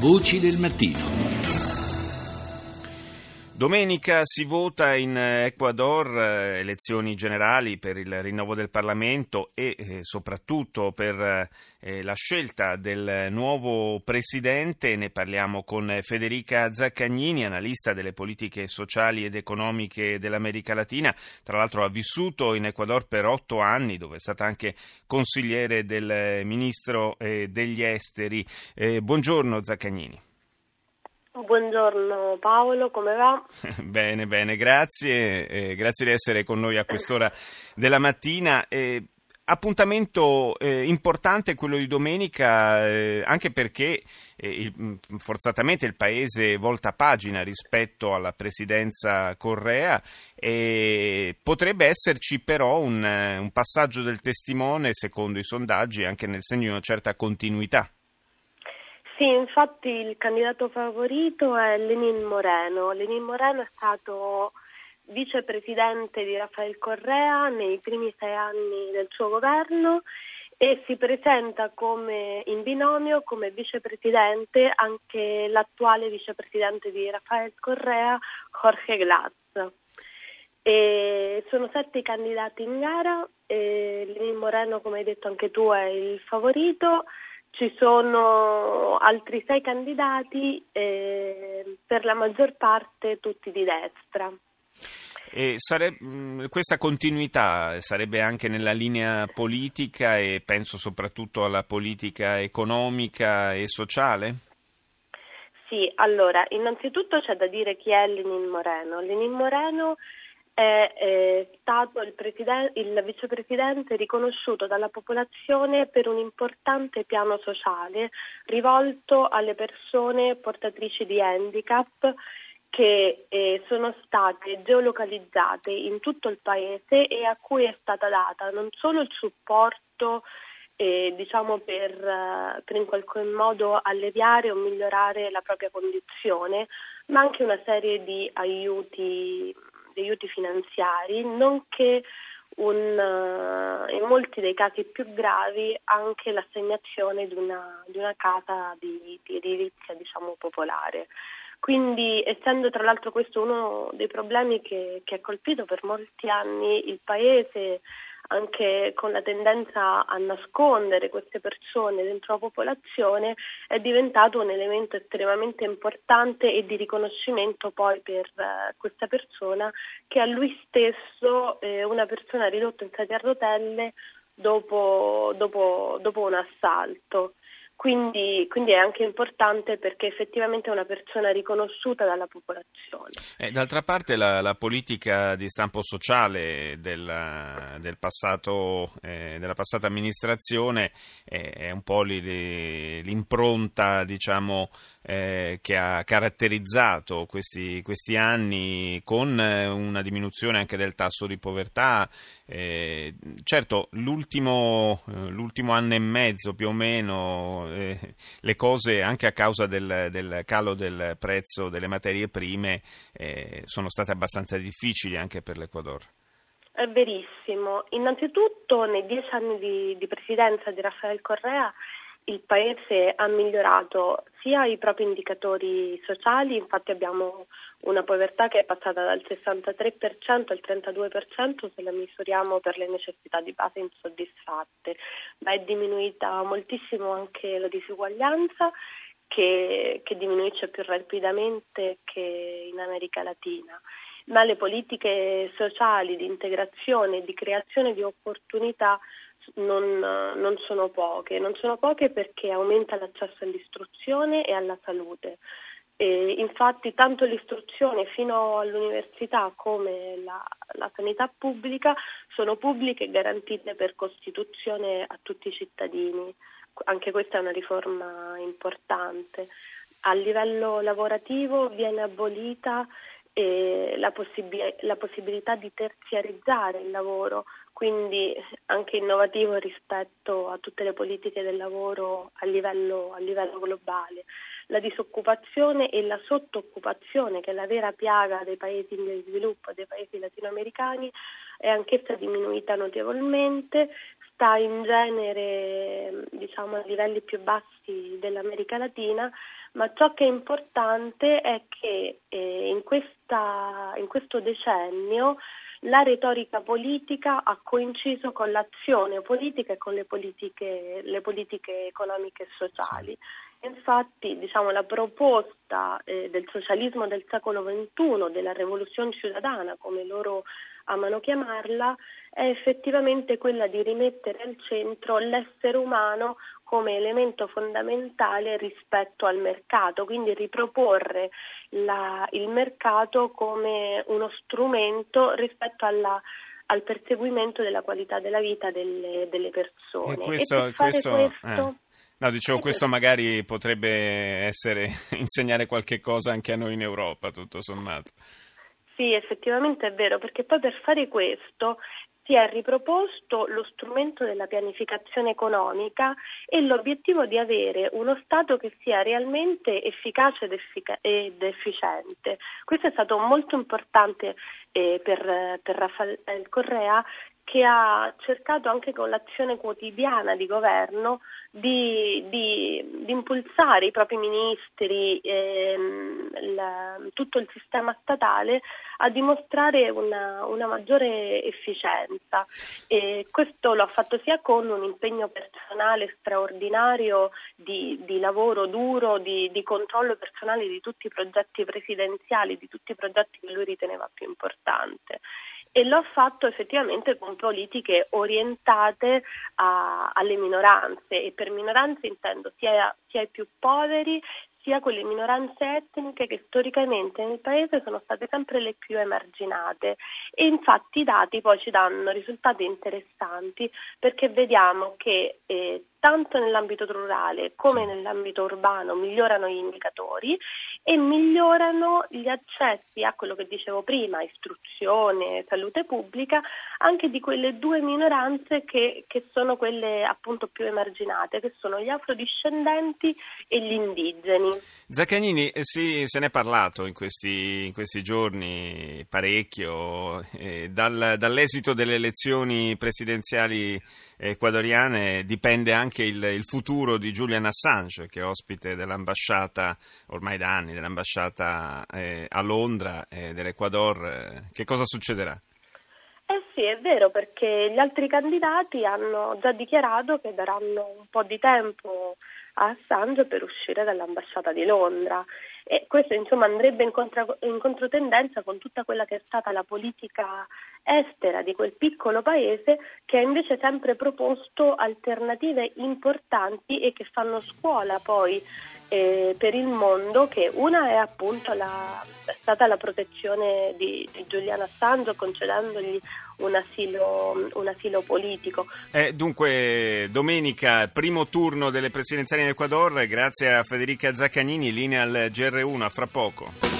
Voci del mattino. Domenica si vota in Ecuador eh, elezioni generali per il rinnovo del Parlamento e eh, soprattutto per eh, la scelta del nuovo presidente. Ne parliamo con Federica Zaccagnini, analista delle politiche sociali ed economiche dell'America Latina. Tra l'altro ha vissuto in Ecuador per otto anni, dove è stata anche consigliere del ministro degli esteri. buongiorno Zaccagnini. Buongiorno Paolo, come va? bene, bene, grazie, eh, grazie di essere con noi a quest'ora della mattina. Eh, appuntamento eh, importante quello di domenica, eh, anche perché eh, mm, forzatamente il paese volta pagina rispetto alla presidenza Correa e potrebbe esserci però un, un passaggio del testimone, secondo i sondaggi, anche nel segno di una certa continuità. Sì, infatti il candidato favorito è Lenin Moreno. Lenin Moreno è stato vicepresidente di Rafael Correa nei primi sei anni del suo governo e si presenta come in binomio come vicepresidente anche l'attuale vicepresidente di Rafael Correa, Jorge Glass. E sono sette i candidati in gara, Lenin Moreno, come hai detto anche tu, è il favorito. Ci sono altri sei candidati, eh, per la maggior parte tutti di destra. Sare- questa continuità sarebbe anche nella linea politica e penso soprattutto alla politica economica e sociale? Sì, allora, innanzitutto c'è da dire chi è Lenin Moreno. Lenin Moreno è eh, stato il, il, vicepresidente riconosciuto dalla popolazione per un importante piano sociale rivolto alle persone portatrici di handicap che eh, sono state geolocalizzate in tutto il paese e a cui è stata data non solo il supporto eh, diciamo per, per, in qualche modo alleviare o migliorare la propria condizione, ma anche una serie di aiuti di aiuti finanziari, nonché un, uh, in molti dei casi più gravi anche l'assegnazione di una, di una casa di, di edilizia diciamo, popolare. Quindi, essendo tra l'altro questo uno dei problemi che, che ha colpito per molti anni il Paese, anche con la tendenza a nascondere queste persone dentro la popolazione, è diventato un elemento estremamente importante e di riconoscimento poi per eh, questa persona che a lui stesso eh, una persona ridotta in sedia a rotelle dopo, dopo, dopo un assalto. Quindi, quindi, è anche importante perché effettivamente è una persona riconosciuta dalla popolazione. Eh, d'altra parte la, la, politica di stampo sociale del, del passato, eh, della passata amministrazione eh, è un po' li, l'impronta diciamo, eh, che ha caratterizzato questi, questi, anni con eh, una diminuzione anche del tasso di povertà. Eh, certo, l'ultimo, l'ultimo anno e mezzo più o meno eh, le cose, anche a causa del, del, calo del prezzo delle materie prime, eh, sono state abbastanza difficili anche per l'Ecuador. È verissimo. Innanzitutto, nei dieci anni di, di presidenza di Rafael Correa, il Paese ha migliorato sia i propri indicatori sociali, infatti abbiamo una povertà che è passata dal 63% al 32% se la misuriamo per le necessità di base insoddisfatte, ma è diminuita moltissimo anche la disuguaglianza che, che diminuisce più rapidamente che in America Latina. Ma le politiche sociali di integrazione e di creazione di opportunità non, non, sono poche. Non sono poche perché aumenta l'accesso all'istruzione e alla salute. E infatti tanto l'istruzione fino all'università come la, la, sanità pubblica sono pubbliche e garantite per Costituzione a tutti i cittadini. Anche questa è una riforma importante. A livello lavorativo viene abolita eh, la, possib- la possibilità di terziarizzare il lavoro, quindi anche innovativo rispetto a tutte le politiche del lavoro a livello, a livello globale. La disoccupazione e la sottooccupazione, che è la vera piaga dei paesi in via di sviluppo, dei paesi latinoamericani, è anch'essa diminuita notevolmente. sta in genere diciamo, a livelli più bassi dell'America Latina, ma ciò che è importante è che eh, in, questa, in questo decennio la retorica politica ha coinciso con l'azione politica e con le politiche, le politiche economiche e sociali. Infatti, diciamo, la proposta eh, del socialismo del secolo XXI, della rivoluzione ciudadana, come loro amano chiamarla, è effettivamente quella di rimettere al centro l'essere umano come elemento fondamentale rispetto al mercato, quindi riproporre la, il mercato come uno strumento rispetto alla, al perseguimento della qualità della vita delle, delle persone. E questo, e questo, questo eh. No, dicevo, questo magari potrebbe essere insegnare qualche cosa anche a noi in Europa, tutto sommato. Sì, effettivamente è vero, perché poi per fare questo si è riproposto lo strumento della pianificazione economica e l'obiettivo di avere uno Stato che sia realmente efficace ed, effic- ed efficiente. Questo è stato molto importante eh, per, per Raffaele Correa che ha cercato anche con l'azione quotidiana di governo di, di, di impulsare i propri ministri, ehm, la, tutto il sistema statale a dimostrare una, una maggiore efficienza. E questo lo ha fatto sia con un impegno personale straordinario di, di lavoro duro, di, di controllo personale di tutti i progetti presidenziali, di tutti i progetti che lui riteneva più importanti e lo ha fatto effettivamente con politiche orientate a, alle minoranze e per minoranze intendo sia, sia i più poveri sia quelle minoranze etniche che storicamente nel paese sono state sempre le più emarginate. E infatti i dati poi ci danno risultati interessanti perché vediamo che eh, tanto nell'ambito rurale come nell'ambito urbano migliorano gli indicatori e migliorano gli accessi a quello che dicevo prima, istruzione, salute pubblica, anche di quelle due minoranze che, che sono quelle appunto più emarginate, che sono gli afrodiscendenti e gli indigeni. Zaccagnini, eh, sì, se ne è parlato in questi, in questi giorni parecchio, eh, dal, dall'esito delle elezioni presidenziali ecuadoriane dipende anche il, il, futuro di Julian Assange, che è ospite dell'ambasciata, ormai da anni, dell'ambasciata eh, a Londra eh, dell'Ecuador. Che cosa succederà? Eh sì, è vero, perché gli altri candidati hanno già dichiarato che daranno un po' di tempo a Assange per uscire dall'ambasciata di Londra e questo insomma andrebbe in, contra, in controtendenza con tutta quella che è stata la politica estera di quel piccolo paese che ha invece sempre proposto alternative importanti e che fanno scuola poi eh, per il mondo che una è appunto la, è stata la protezione di, di Giuliano Assange concedendogli un asilo, un asilo politico. Eh, dunque, domenica, primo turno delle presidenziali in Ecuador, grazie a Federica Zaccagnini, linea al GR1, a fra poco.